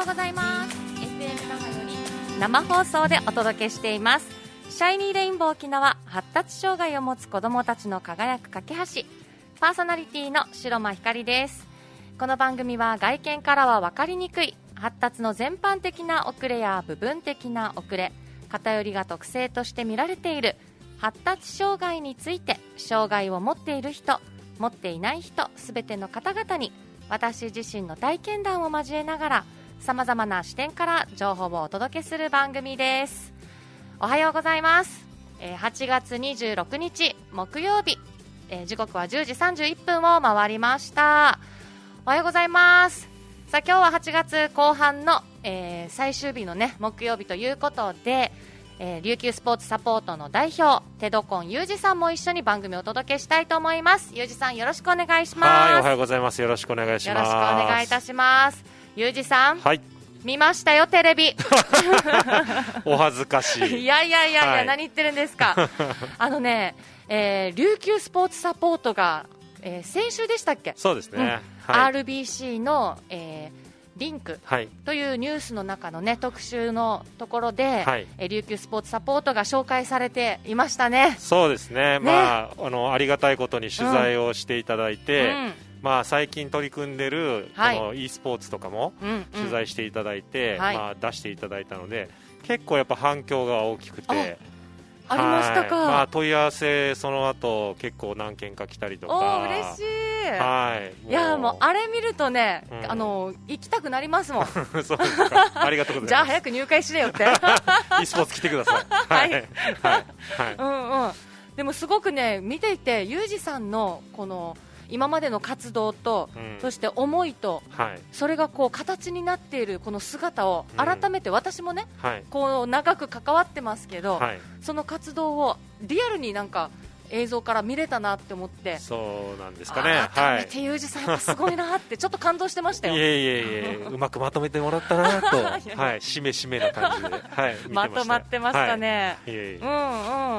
ようございます。FM 長より生放送でお届けしています。シャイニーレインボー沖縄発達障害を持つ子どもたちの輝く架け橋。パーソナリティの白間ひかりです。この番組は外見からは分かりにくい。発達の全般的な遅れや部分的な遅れ。偏りが特性として見られている。発達障害について障害を持っている人持っていない人すべての方々に私自身の体験談を交えながらさまざまな視点から情報をお届けする番組です。おはようございます。えー8月26日木曜日。えー時刻は10時31分を回りました。おはようございます。さあ今日は8月後半の、えー最終日のね木曜日ということで、えー琉球スポーツサポートの代表テドコンユージさんも一緒に番組をお届けしたいと思います。ユージさんよろしくお願いします。はい、おはようございます。よろしくお願いします。よろしくお願いいたしますユージさんはい、見ましたよテレビ お恥ずかしい。いやいやいやいや、はい何言ってるんですか あのね、えー琉球スポーツサポートが、えー先週でしたっけ、そうですね。うんはい。RBC の、えーリンクはい。というニュースの中のね特集のところで、はいえー琉球スポーツサポートが紹介されていましたね。そうですね。まあ、あの、ありがたいことに取材をしていただいて、うんまあ、最近取り組んでる、はいこの e スポーツとかもうんうん取材していただいて、はいまあ、出していただいたので、結構やっぱ反響が大きくて。ありましたか？はいまあ、問い合わせ、その後結構何件か来たりとか。おー嬉しい、はい。いやもうあれ見るとね、うんあの行きたくなりますもんそうですか。ありがとうごじゃあざいます。早く入会しれよって。e スポーツ来てくださ い。はい。はい。はい。うんうん、でもすごくね見ていてユージさんのこの今までの活動と、うんそして思いとはい。それがこう形になっているこの姿をうん改めて私もね、はい。こう長く関わってますけど、はい。その活動をリアルになんか映像から見れたなって思って。そうなんですかね。改はい。めてユージさんすごいなってちょっと感動してましたよ。いえいえいえ、うまくまとめてもらったなと、はい、しめしめな感じで、はい、まとまってましたね。はい。うんう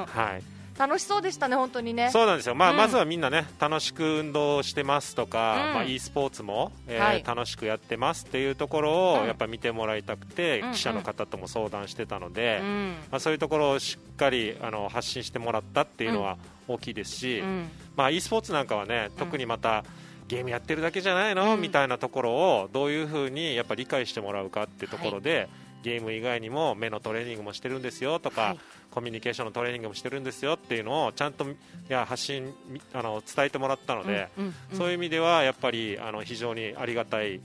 ん、はい、楽しそうでしたね本当にね。そうなんですよ、まあうん。まずはみんなね楽しく運動してますとか、うん。まあ、e スポーツも、えーはい。楽しくやってますっていうところを、うん。やっぱ見てもらいたくて、うんうん記者の方とも相談してたので、うん。まあ、そういうところをしっかりあの発信してもらったっていうのは大きいですし、うん。まあ、e スポーツなんかはね特にまた、ゲームやってるだけじゃないの、うん。みたいなところをどういうふうにやっぱ理解してもらうかっていうところで、ゲーム以外にも目のトレーニングもしてるんですよとか、はい。コミュニケーションのトレーニングもしてるんですよっていうのをちゃんといや発信みあの伝えてもらったので、うんうんうん。そういう意味ではやっぱりあの非常にありがたい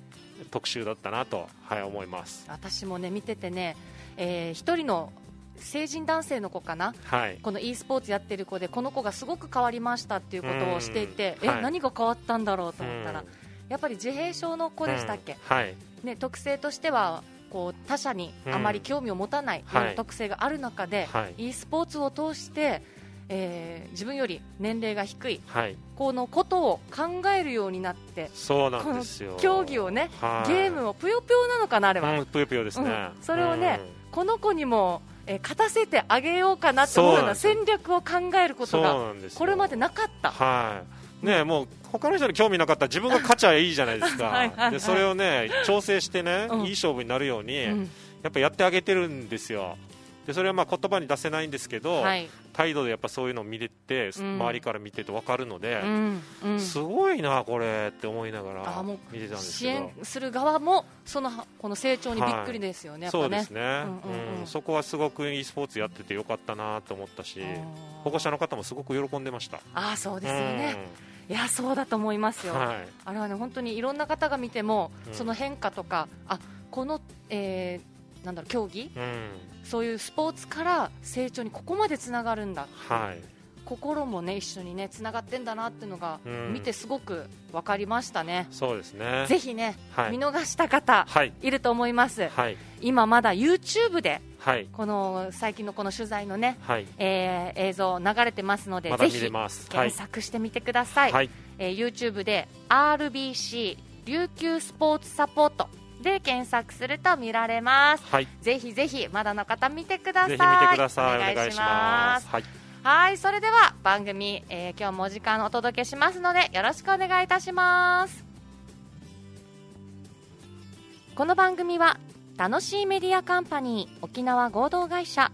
特集だったなと、はい、思います。私もね見ててね、えー一人の成人男性の子かな？はい。この e スポーツやってる子でこの子がすごく変わりましたっていうことをしていて、え、うん。はい。何が変わったんだろうと思ったら、うん。やっぱり自閉症の子でしたっけ、うん。はい。ね、特性としてはこう他者にあまり興味を持たないよう特性がある中で、はい。e スポーツを通して、えー自分より年齢が低いはい。このことを考えるようになってそうなんですよ。競技をね、はい。ゲームをぷよぷよなのかなあれは、うん、ぷよぷよですね、うん。それをねうん。この子にも、えー勝たせてあげようかなと思うような戦略を考えることがこれまでなかった。はいねもう他の人に興味なかったら自分が勝ちゃいいじゃないですか。それをね調整してね、うん。いい勝負になるように、うん。やっぱやってあげてるんですよでそれはまあ言葉に出せないんですけど、はい。態度でやっぱそういうのを見れて、うん。周りから見てて分かるので、うんうん。すごいなこれって思いながら見てたんです支けど。援する側もそのこの成長にびっくりですよね、やっぱね。そうですね、うんうんそこはすごく e スポーツやっててよかったなと思ったし保護者の方もすごく喜んでました。ああそうですよね、いやそうだと思いますよ、うんはい。あれはね本当にいろんな方が見ても、うん。その変化とかあこの、えーなんだろう競技？うん。そういうスポーツから成長にここまでつながるんだ。はい。心もね一緒にねつながってんだなっていうのが、うん。見てすごく分かりましたね。そうですね。ぜひね、はい。見逃した方はい。いると思います。はい。今まだ YouTube ではい。この最近のこの取材のね、はい。えー映像流れてますので、まぜひ検索してみてください、はい。えー YouTube で RBC 琉球スポーツサポートで検索すると見られます。はい。ぜひぜひまだの方見てください。ぜひ見てください。おお願いしまます。すはい。はいそれでは番組、えー今日もお時間お届けしますのでよろしくお願いいたします。この番組は楽しいメディアカンパニー沖縄合同会社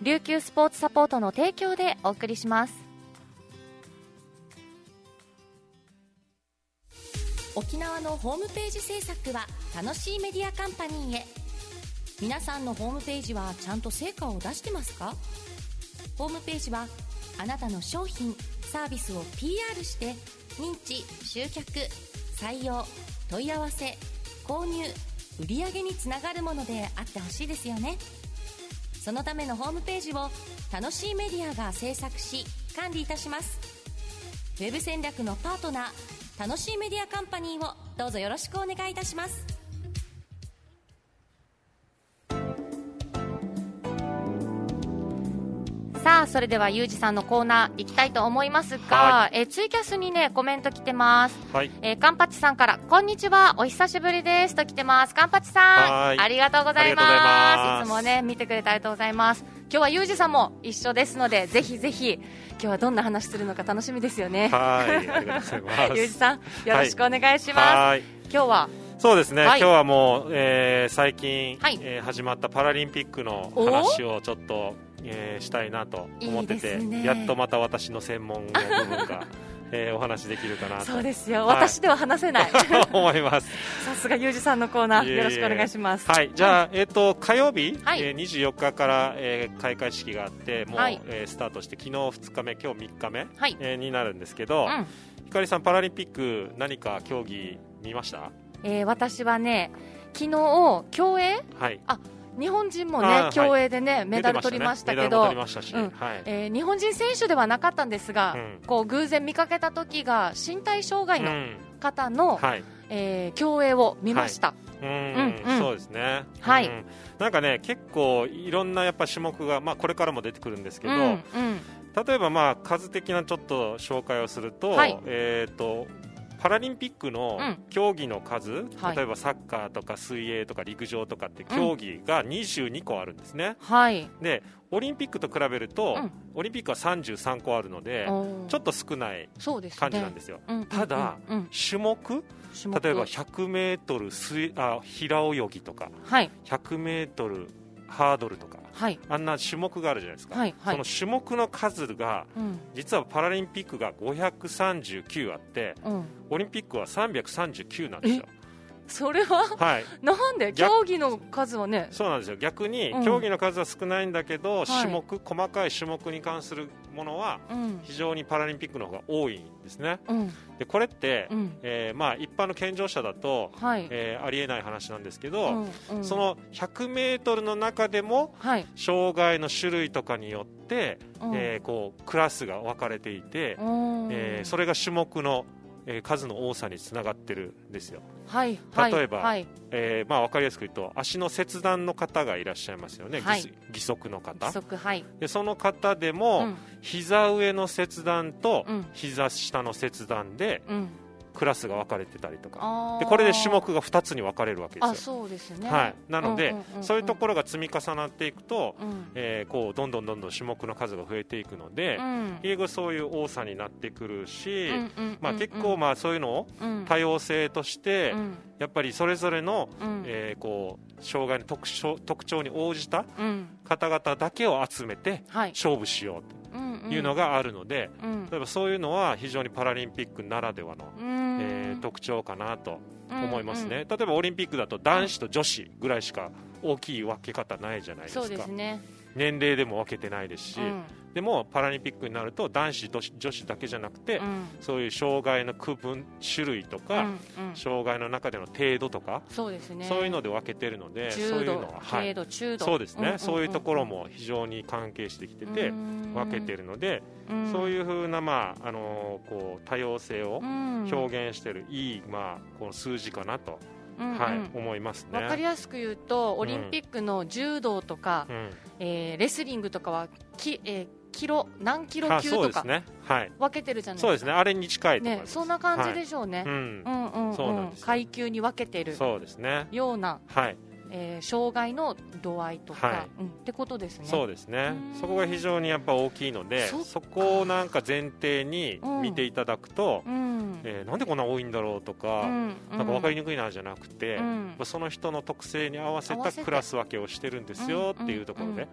琉球スポーツサポートの提供でお送りします沖縄のホームページ制作は楽しいメディアカンパニーへ。皆さんのホームページはちゃんと成果を出してますか？ホームページはあなたの商品サービスを PR して認知集客採用問い合わせ購入売上につながるものであってほしいですよね。そのためのホームページを楽しいメディアが制作し管理いたします。ウェブ戦略のパートナー楽しいメディアカンパニーをどうぞよろしくお願いいたしますさあそれではゆうじさんのコーナー行きたいと思いますが、はえーツイキャスにねコメント来てますはいえー、カンパチさんから、こんにちは、お久しぶりですと来てます。カンパチさん、はいありがとうございま。すいつもね、見てくれてありがとうございます。今日はユージさんも一緒ですので、ぜひぜひ、今日はどんな話するのか楽しみですよね。はいありがとうございます。ユージさん、よろしくお願いします。はい。今日は、そうですね、はい。今日はもう、えー最近、はい。えー始まったパラリンピックの話をちょっと、えーしたいなと思っててね。やっとまた私の専門の部分が、えーお話できるかなとそうですよ、はい私では話せない。思います。さすがユージさんのコーナー、よろしくお願いします。はい、じゃあ、えっ、と火曜日、はいえー24日から、えー開会式があって、もう、はいえースタートして昨日2日目、今日3日目、はい。えーになるんですけど、うんひかりさんパラリンピック何か競技見ました？えー私はね、昨日、競泳？はい。日本人もね競泳でね、メダル取りましたけど。えー日本人選手ではなかったんですが、うん。こう偶然見かけた時が身体障害のうん。方の、はい。えー競泳を見ました、うん。そうですね。はい。うん。なんかね結構いろんなやっぱ種目がまあこれからも出てくるんですけど、例えばまあ数的なちょっと紹介をすると、はい。えっ、とパラリンピックのうん。競技の数、はい。例えばサッカーとか水泳とか陸上とかって競技が22個あるんですね。はい、でオリンピックと比べると、うん。オリンピックは33個あるのでちょっと少ない感じなんですよ。うんうんうんただうん。種目？種目。例えば 100m 水あ平泳ぎとかはい。100m ハードルとかはい。あんな種目があるじゃないですか、はいはい。その種目の数がうん。実はパラリンピックが539あってうん。オリンピックは339なんですよ。それははい、なんで？逆。競技の数はね。そうなんですよ。逆にうん。競技の数は少ないんだけど、い。種目細かい種目に関するものはうん。非常にパラリンピックの方が多いんですね。うん。でこれって、うん。えーまあ、一般の健常者だと、はい、えーありえない話なんですけど、うんうん。その 100m の中でもはい、障害の種類とかによって、うん。えーこうクラスが分かれていて、うん。えーそれが種目の、えー数の多さにつながってるんですよ、はいはい例えばはい。えーまあ、分かりやすく言うと足の切断の方がいらっしゃいますよね、はい。義義足の方。規則はい。でその方でも、うん。膝上の切断とうん。膝下の切断でうんクラスが分かれてたりとか。でこれで種目が2つに分かれるわけであすよ。そうですね。はい、なので、そういうところが積み重なっていくと、うん。えーこうどんどんどんどん種目の数が増えていくので、うん。結局そういう多さになってくるし、まあ、結構まあそういうのをうん多様性として、うん。やっぱりそれぞれの、うん。えーこう障害の特徴特徴に応じたうん。方々だけを集めてはい。勝負しよううんというのがあるので、うん。例えばそういうのは非常にパラリンピックならではの、うんえー特徴かなと思いますね、うん例えばオリンピックだと男子と女子ぐらいしか大きい分け方ないじゃないですかそうですね。年齢でも分けてないですし、うんでもパラリンピックになると男子女子女子だけじゃなくて、うん。そういう障害の区分種類とか、うんうん。障害の中での程度とか、そうですね。そういうので分けてるのでそういうのは、そうですね、んんん。そういうところも非常に関係してきてて、分けてるので、そうういうふうな、まああのーこう多様性をん。表現してるいい、まあ、この数字かなと、うんうん。はい思いますね。わかりやすく言うとオリンピックの柔道とか、うん。えーレスリングとかはき、えーキロ何キロあ級とかね、はい、分けてるじゃないそうですね、あれに近いと思いねます。そんな感じでしょうね、うん。う、んうんうん。そうなん階級に分けてる。そうですね、ような、はい、えー障害の度合いとか、はい。うん、ってことですね。そうですね。うん。そこが非常にやっぱ大きいのでそこをなんか前提に見ていただくと、うん。えーなんでこんな多いんだろうとか、うんなんか分かりにくいなじゃなくて、うん。その人の特性に合わせたクラス分けをしてるんですよっていうところで、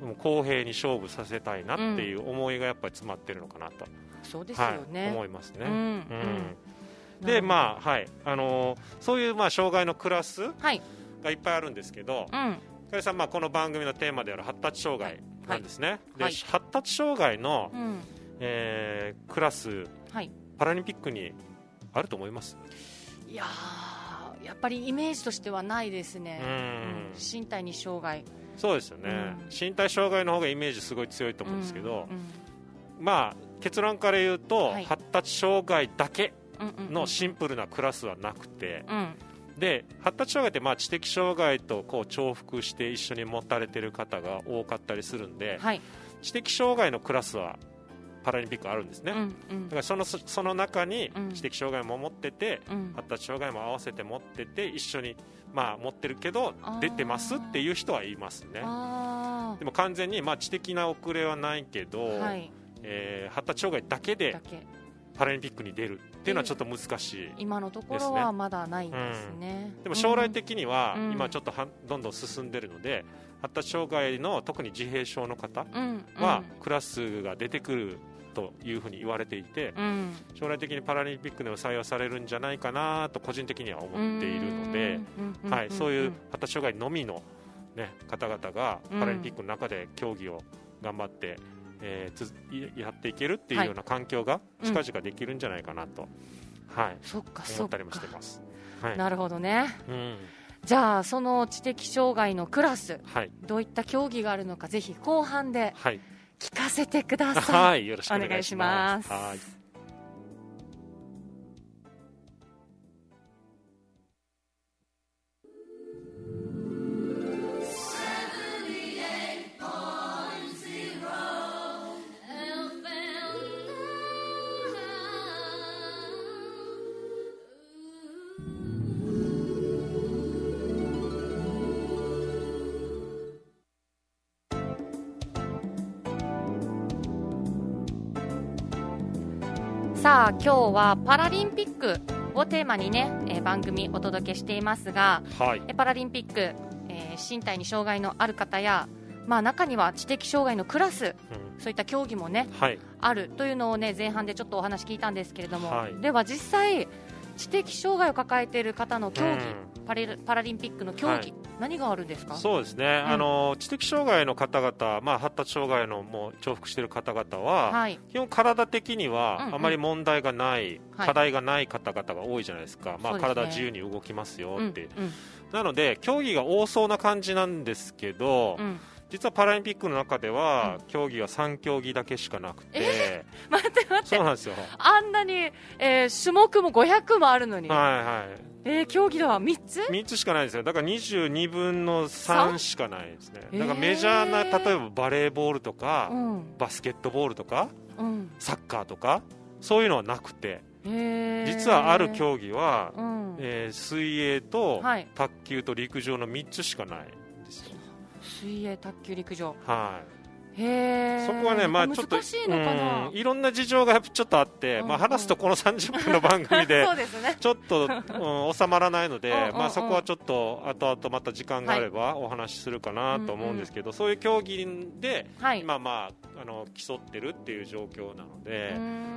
もう公平に勝負させたいなっていう思いがやっぱり詰まってるのかなと、そうですよね。はい、思いますね。うんうん。うん。でまあはい。あのーそういうまあ障害のクラスはい、がいっぱいあるんですけど、うん、加谷さん、まあ、この番組のテーマである発達障害なんですね、ではい。発達障害の、うん、えークラスはい。パラリンピックにあると思います？いやーやっぱりイメージとしてはないですね。うん。うん。身体に障害そうですよね、うん。身体障害の方がイメージすごい強いと思うんですけど、うんまあ結論から言うと、はい。発達障害だけのシンプルなクラスはなくて、うん。で発達障害ってまあ知的障害とこう重複して一緒に持たれてる方が多かったりするんで、はい、知的障害のクラスはパラリンピックあるんですね、うんうん。だからそのそその中にうん。知的障害も持ってて、うん。発達障害も合わせて持ってて一緒に、まあ、持ってるけど出てますっていう人はいますね。あでも完全に、まあ、知的な遅れはないけど、ーはい。えー発達障害だけでパラリンピックに出るっていうのはちょっと難しい今のとこですねろはまだないんですね。でも将来的にはうん。今ちょっとはどんどん進んでるので発達障害の特に自閉症の方うんうん。はクラスが出てくるというふうに言われていてうん将来的にパラリンピックでも採用されるんじゃないかなと個人的には思っているので、うんはい、そういううん発達障害のみの、ね、方々がパラリンピックの中で競技を頑張って、えーやっていけるっていうような環境がうん近々できるんじゃないかなと、はい、そっかそっか思ったりもしてます。はいなるほどね。うんじゃあその知的障害のクラスはいどういった競技があるのかぜひ後半ではい、聞かせてください。はい、よろしくお願いします。さあ今日はパラリンピックをテーマにね、えー番組お届けしていますがはい、えパラリンピック、えー身体に障害のある方や、まあ、中には知的障害のクラスうん。そういった競技もねはい、あるというのをね前半でちょっとお話聞いたんですけれども、はい。では実際知的障害を抱えている方の競技、うん。パラリンピックの競技、はい何があるんですか？そうですね、あの知的障害の方々、まあ、発達障害のもう重複している方々は、はい。基本、体的にうんうん。はあまり問題がない、はい。課題がない方々が多いじゃないですか、まあ、そうですね。体自由に動きますようんって、うんなので競技が多そうな感じなんですけど、うん。実はパラリンピックの中では、競技は3競技だけしかなくて、待って待って。そうなんですよ。あんなに、えー種目も500もあるのに、はいはいえー競技では3つ？3つしかないですよだから22分の3しかないですね。えー。だからメジャーな例えばバレーボールとか、うん。バスケットボールとかうん。サッカーとかそういうのはなくて。へー。実はある競技は、うん。えー水泳とはい。卓球と陸上の3つしかないんです。よ、水泳卓球陸上。はいへえそこはね、まあ、ちょっといいろんな事情がやっぱちょっとあって、うんまあ、話すとこの30分の番組で ちょっと、うん収まらないので、うんうんうん。まあ、そこはちょっと後々また時間があればお話しするかなと思うんですけど、そういう競技ではい。今、まあ、あの競ってるっていう状況なので、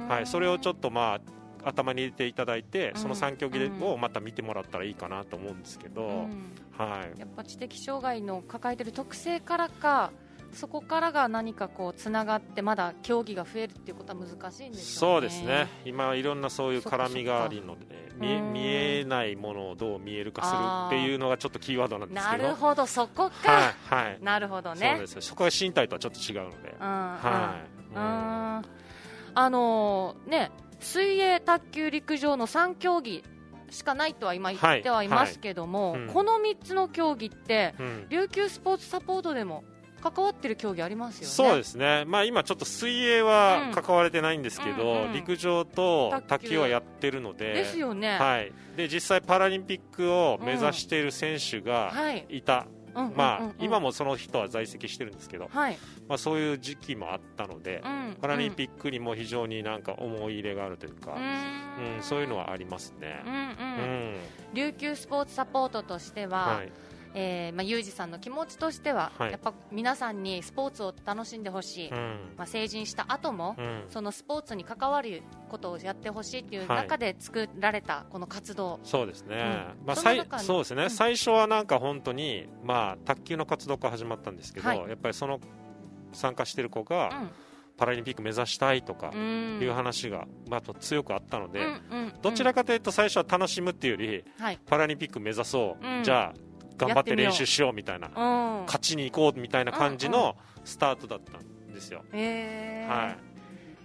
はい、それをちょっと、まあ、頭に入れていただいて、うんその3競技をまた見てもらったらいいかなと思うんですけど、うん。はい、やっぱ知的障害の抱えてる特性からかそこからが何かこうつながってまだ競技が増えるっていうことは難しいんですよね。そうですね。今いろんなそういう絡みがあるので見見えないものをどう見えるかするっていうのがちょっとキーワードなんですなけど。るほどそこか、はいはい。なるほどそうねです。そこが身体とはちょっと違うので、うんはい、うん。うん。あのーね水泳卓球陸上の3競技しかないとは今言ってはいますけども、はいはいうん。この3つの競技ってうん。琉球スポーツサポートでも関わってる競技ありますよね。そうですね、まあ、今、ちょっと水泳は関われてないんですけど、うんうん。うん陸上と卓球。はやってるので、ですよね。はい、で実際、パラリンピックを目指している選手がはい。いた、うんうんうんうん。まあ、今もその人は在籍してるんですけど、はい。まあ、そういう時期もあったので、うん。パラリンピックにも非常になんか思い入れがあるというか、ううん。んそういうのはありますね。う。んうん。うん。琉球スポーツサポートとしては、はいえーまあ、ユージさんの気持ちとしては、はい。やっぱ皆さんにスポーツを楽しんでほしい、うん。まあ、成人した後も、うん。そのスポーツに関わることをやってほしいっていうはい。中で作られたこの活動、そうですね、うん。まあ、さいそうですね、うん。最初はなんか本当に、まあ、卓球の活動から始まったんですけど、はい。やっぱりその参加してる子が、うん。パラリンピック目指したいとかうんいう話が、まあ、と強くあったので、うんうん。どちらかというと最初は楽しむっていうよりはい。パラリンピック目指そう、うん。じゃあ頑張って練習しようみたいなう。ん。勝ちに行こうみたいな感じのスタートだったんですよ。えー。はい。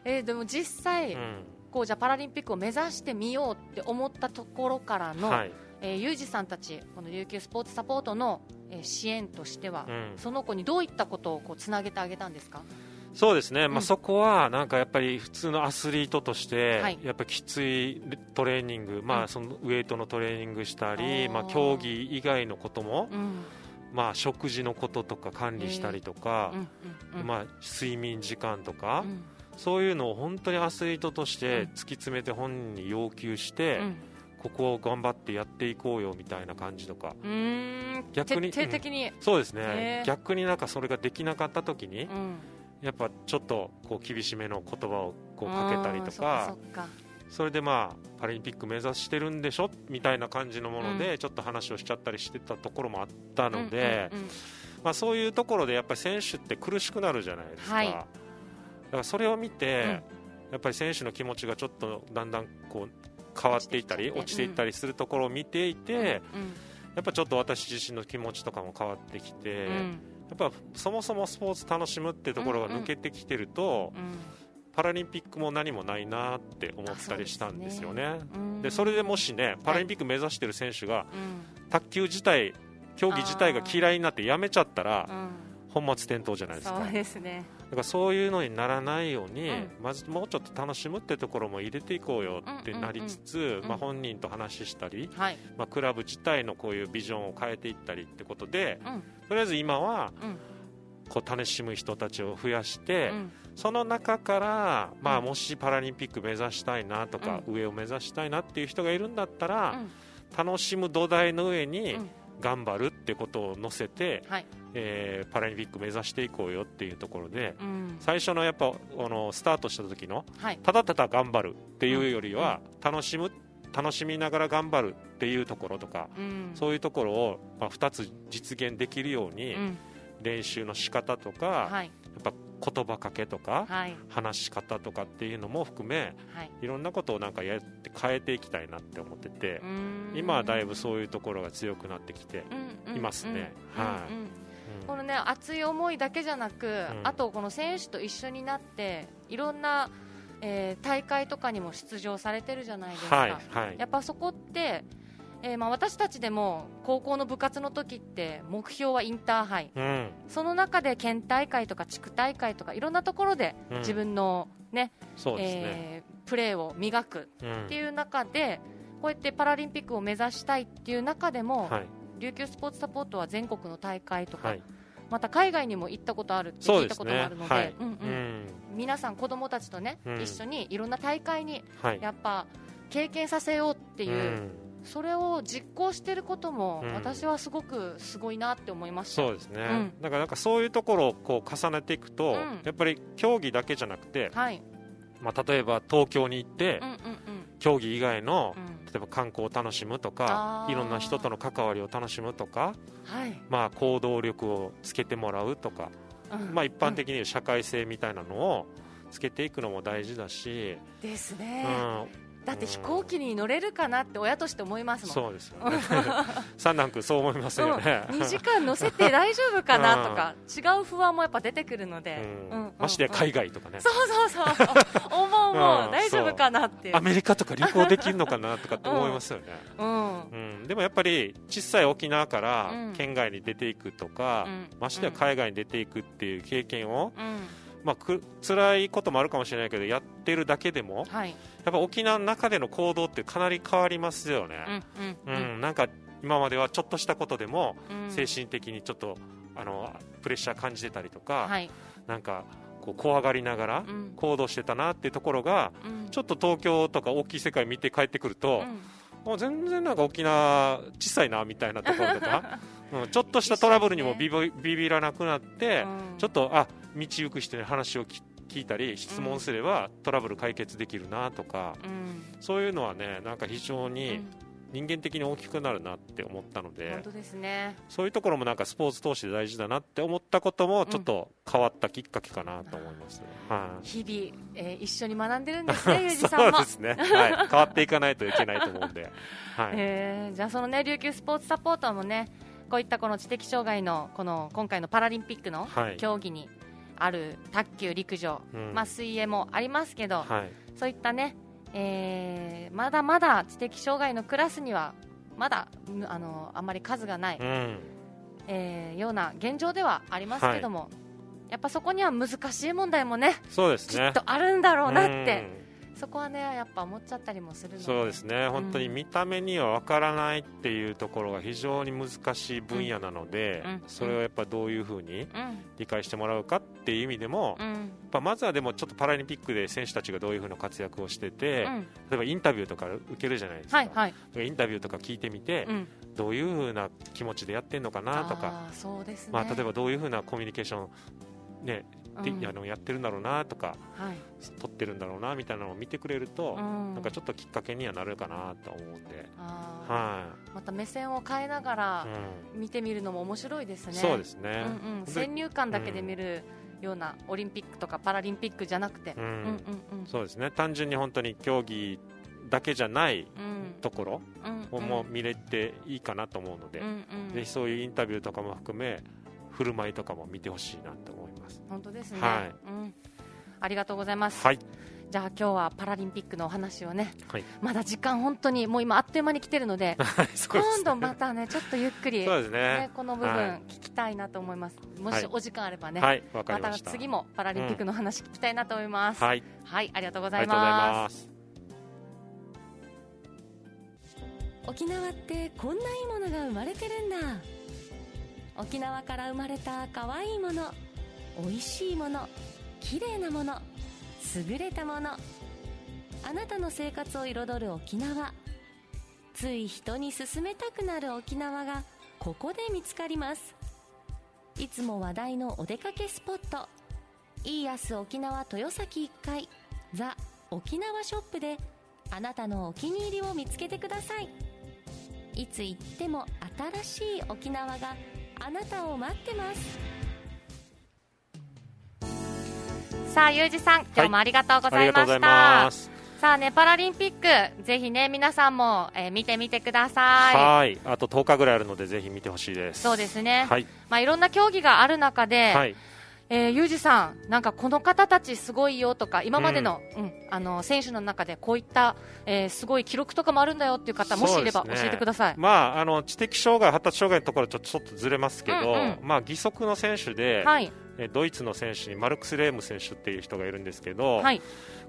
えーでも実際、うん。こうじゃあパラリンピックを目指してみようって思ったところからの、はい。えー、ユージさんたちこの琉球スポーツサポートの、えー支援としては、うん。その子にどういったことをこうつなげてあげたんですか？そうですね、うん。まあ、そこはなんかやっぱり普通のアスリートとして、はい。やっぱきついトレーニング、まうん。あ、そのウエイトのトレーニングしたり、まあ、競技以外のことも、うん。まあ、食事のこととか管理したりとかう、ん。うん。うん。まあ、睡眠時間とか、うん。そういうのを本当にアスリートとしてうん。突き詰めて本人に要求して、うん。ここを頑張ってやっていこうよみたいな感じとか。逆に徹底的に、そうですね。逆になんかそれができなかった時に、うんやっぱちょっとこう厳しめの言葉をこうかけたりとうんかそれでまあパラリンピック目指してるんでしょ？みたいな感じのものでちょっと話をしちゃったりしてたところもあったので、まあ、そういうところでやっぱり選手って苦しくなるじゃないですか、はい。だからそれを見て、やっぱり選手の気持ちがちょっとだんだんこう変わっていったり落ちていったりするところを見ていて、うん。やっぱちょっと私自身の気持ちとかも変わってきて、うんっぱそもそもスポーツ楽しむってところが抜けてきてると、うん。パラリンピックも何もないなって思ったりしたんですよね。うん。でそれでもしねパラリンピック目指してる選手がうん。卓球自体競技自体が嫌いになってやめちゃったらうん。本末転倒じゃないですか。そうだですねからそういうのにならないように、うん。まずもうちょっと楽しむってところも入れていこうよってなりつつ、んうんまあ、本人と話したり、はい。まあ、クラブ自体のこういうビジョンを変えていったりってことでうん。とりあえず今はうん。こう楽しむ人たちを増やして、うん。その中から、まあ、うん。もしパラリンピック目指したいなとか、上を目指したいなっていう人がいるんだったら、楽しむ土台の上にうん。頑張るってことを載せて、はいえーパラリンピック目指していこうよっていうところでうん。最初のやっぱあのスタートした時のはい。ただただ頑張るっていうよりは、楽しむ楽しみながら頑張るっていうところとか、うん。そういうところを、まあ、2つ実現できるように、うん。練習の仕方とか、はい。やっぱ言葉かけとか、はい。話し方とかっていうのも含めはい。いろんなことをなんかやって変えていきたいなって思っててう、ん。今はだいぶそういうところが強くなってきて、うんうんいますね。うんはいうんうんうんこのね熱い思いだけじゃなく、ん。あとこの選手と一緒になっていろんな、えー大会とかにも出場されてるじゃないですか、はいはい。やっぱそこって、えーまあ、私たちでも高校の部活の時って目標はインターハイ。うん。その中で県大会とか地区大会とかいろんなところでうん。自分の、ねそうですね、えープレーを磨くうん。っていう中でこうやってパラリンピックを目指したいっていう中でも、はい。琉球スポーツサポートは全国の大会とか、はいまた海外にも行ったことあるって聞いたこともあるので、はい、うんうん。うん。皆さん子供たちとね、うん一緒にいろんな大会にはい。やっぱ経験させようっていう、うん。それを実行していることも、うん。私はすごくすごいなって思いました。そうですね、うん。だからなんかそういうところをこう重ねていくと、うん。やっぱり競技だけじゃなくて、はい、まあ、例えば東京に行って、うんうん競技以外の例えば観光を楽しむとかいろんな人との関わりを楽しむとか、はい、まあ、行動力をつけてもらうとか、うん。まあ、一般的に言う社会性みたいなのをつけていくのも大事だし、うんですうね、ん、だって飛行機に乗れるかなって親として思いますもん。そうですよね。三男君そう思いますよね、うん、2時間乗せて大丈夫かなとか、違う不安もやっぱ出てくるので、うん。うんましてや海外とかね、そうそうそう。思う思う、うん。大丈夫かかなってアメリカとか旅行できるのかなとかって思いますよね、うん。うん、でもやっぱり小さい沖縄からうん。県外に出ていくとか、うん。ましてや海外に出ていくっていう経験を、うんまあ、く辛いこともあるかもしれないけどやってるだけでもはい。やっぱ沖縄の中での行動ってかなり変わりますよね、うんうんうん。なんか今まではちょっとしたことでもうん。精神的にちょっとあのプレッシャー感じてたりとか、はい。なんかこう怖がりながらうん。行動してたなっていうところがうん。ちょっと東京とか大きい世界見て帰ってくると、うん。もう全然なんか沖縄小さいなみたいなところとか、うん、ちょっとしたトラブルにもビビビビらなくなって、うん。ちょっとあ道行く人に話を聞聞いたり質問すればトラブル解決できるなとか、うん。そういうのはねなんか非常うにん。人間的に大きくなるなって思ったので、本当ですね。そういうところもなんかスポーツ通して大事だなって思ったこともちょっと変わったきっかけかなと思いますね。はい。日々、えー一緒に学んでるんですね、ゆうじさんも。そうで。すね、はい、変わっていかないといけないと思うんで、はい。えーじゃあそのね琉球スポーツサポーターもねこういったこの知的障害のこの今回のパラリンピックのはい。競技にある卓球、陸上、うん。まあ、水泳もありますけど、はい。そういったね、えーまだまだ知的障害のクラスにはまだうんあのあんまり数がない、うん。えーような現状ではありますけども、やっぱそこには難しい問題もねそうですね。きっとあるんだろうなって、うんそこはねやっぱ思っちゃったりもするので。そうですね。本当に見た目には分からないっていうところが非常に難しい分野なので、うん。うん。それをやっぱどういうふうにうん。理解してもらうかっていう意味でも、やっうんぱまずはでもちょっとパラリンピックで選手たちがどういうふうな活躍をしてて、うん。例えばインタビューとか受けるじゃないですか、はいはい、インタビューとか聞いてみて、うん、どういうふうな気持ちでやってるのかなとか、あーそうですね、まあ、例えばどういうふうなコミュニケーション、ねでうん。あのやってるんだろうなとかはい。取ってるんだろうなみたいなのを見てくれると、うん。なんかちょっときっかけにはなるかなと思うんで、はまた目線を変えながらいうん。見てみるのも面白いですね。そうですね、うんうん、で先入観だけで見るようなオリンピックとかパラリンピックじゃなくて、うん。うんうんうん。そうですね。単純に本当に競技だけじゃないうん。ところうんをも見れていいかなと思うので、うんうん。ぜひそういうインタビューとかも含め振る舞いとかも見てほしいなと思います。本当ですね、はい。うん、ありがとうございます、はい、じゃあ今日はパラリンピックのお話をねはい、まだ時間本当にもう今あっという間に来てるので ね。今度またねちょっとゆっくり、そうですね。ね。この部分はい。聞きたいなと思います、もはい。しお時間あればね、はい、わかまたりました。次もパラリンピックの話聞きたいなと思います、はい、はい、ありがとうごあざいりがとうございますます。沖縄ってこんないいものが生まれてるんだ沖縄から生まれた可愛いいもの美味しいもの綺麗なもの優れたものあなたの生活を彩る沖縄。つい人に勧めたくなる沖縄がここで見つかります。いつも話題のお出かけスポット。いい明日沖縄豊崎1階。ザ・沖縄ショップであなたのお気に入りを見つけてください。いつ行っても新しい沖縄があなたを待ってますさあ、ゆうじさん、今日もありがとうごあざいました。りがとうございます。さあね、パラリンピック、ぜひね、皆さんも、えー見てみてください。はい、あと10日ぐらいあるのでぜひ見てほしいです。そうですね。はい、まあ、いろんな競技がある中で、はい、えー、ゆうじさん、なんかこの方たちすごいよとか、今までの、うん、あの、選手の中でこういった、えーすごい記録とかもあるんだよっていう方、もしいれば教えてください。まああの知的障害、発達障害のところちょっとちょっとずれますけど、うんうんまあ義足の選手で、はい。えドイツの選手にマルクス・レーム選手っていう人がいるんですけど、はい。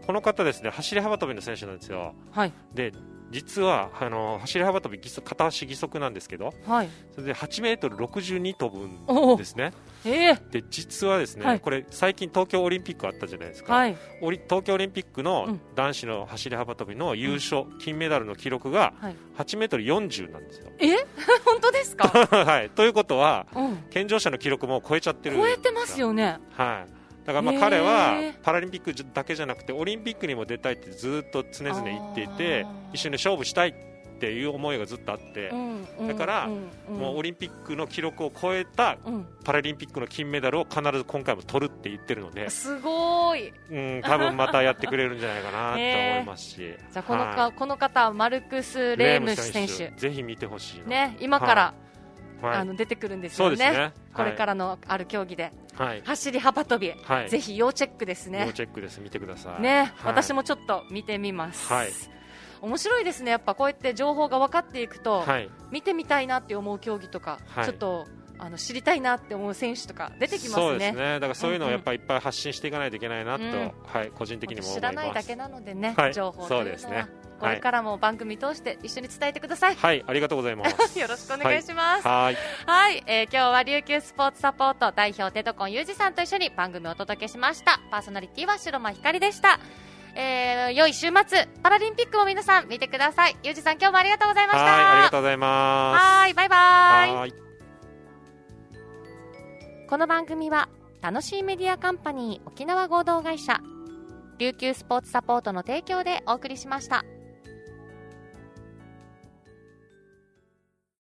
この方ですね走り幅跳びの選手なんですよ。はい。で実はあの走り幅跳び義足片足義足なんですけどはい。それで8メートル62飛ぶんですねええで実はですね、はいこれ最近東京オリンピックあったじゃないですか、はい。オリ東京オリンピックうのん男子の走り幅跳びの優勝、金メダルの記録がはい。8メートル40なんですよ。え？本当ですか？はい、ということはうん。健常者の記録も超えちゃってる超えてますよね。はい、だからまあ彼はパラリンピックだけじゃなくてオリンピックにも出たいってずっと常々言っていて一緒に勝負したいっていう思いがずっとあって、だからもうオリンピックの記録を超えたうん。パラリンピックの金メダルを必ず今回も取るって言ってるので、すごい。うん、多分またやってくれるんじゃないかなと思いますし、じゃあこのか、はいこの方マルクス・レームス選手。ぜひ見てほしいなね今からはい。あの出てくるんですよね。ね。これからのある競技で、はい、走り幅跳び、はい。ぜひ要チェックです要ねチェックです。見てください。ね、はい。私もちょっと見てみます、はい。面白いですね。やっぱこうやって情報が分かっていくと、はい。見てみたいなって思う競技とか、はい。ちょっとあの知りたいなって思う選手とか出てきますね。そうですね。だからそういうのをうんうん。やっぱりいっぱい発信していかないといけないなと、うん。はい。個人的にも思います。知らないだけなのでね、はい。情報というのは。そうですねこれからも番組通して一緒に伝えてください、はいありがとうございます。よろしくお願いします、はい。はい、えー今日は琉球スポーツサポート代表テトコンユージさんと一緒に番組をお届けしました。パーソナリティは白間ひかりでした。えー、良い週末パラリンピックも皆さん見てください。ユージさん今日もありがとうございました。はいありがとうございます。はいバイバイ。はい。この番組は楽しいメディアカンパニー沖縄合同会社琉球スポーツサポートの提供でお送りしました。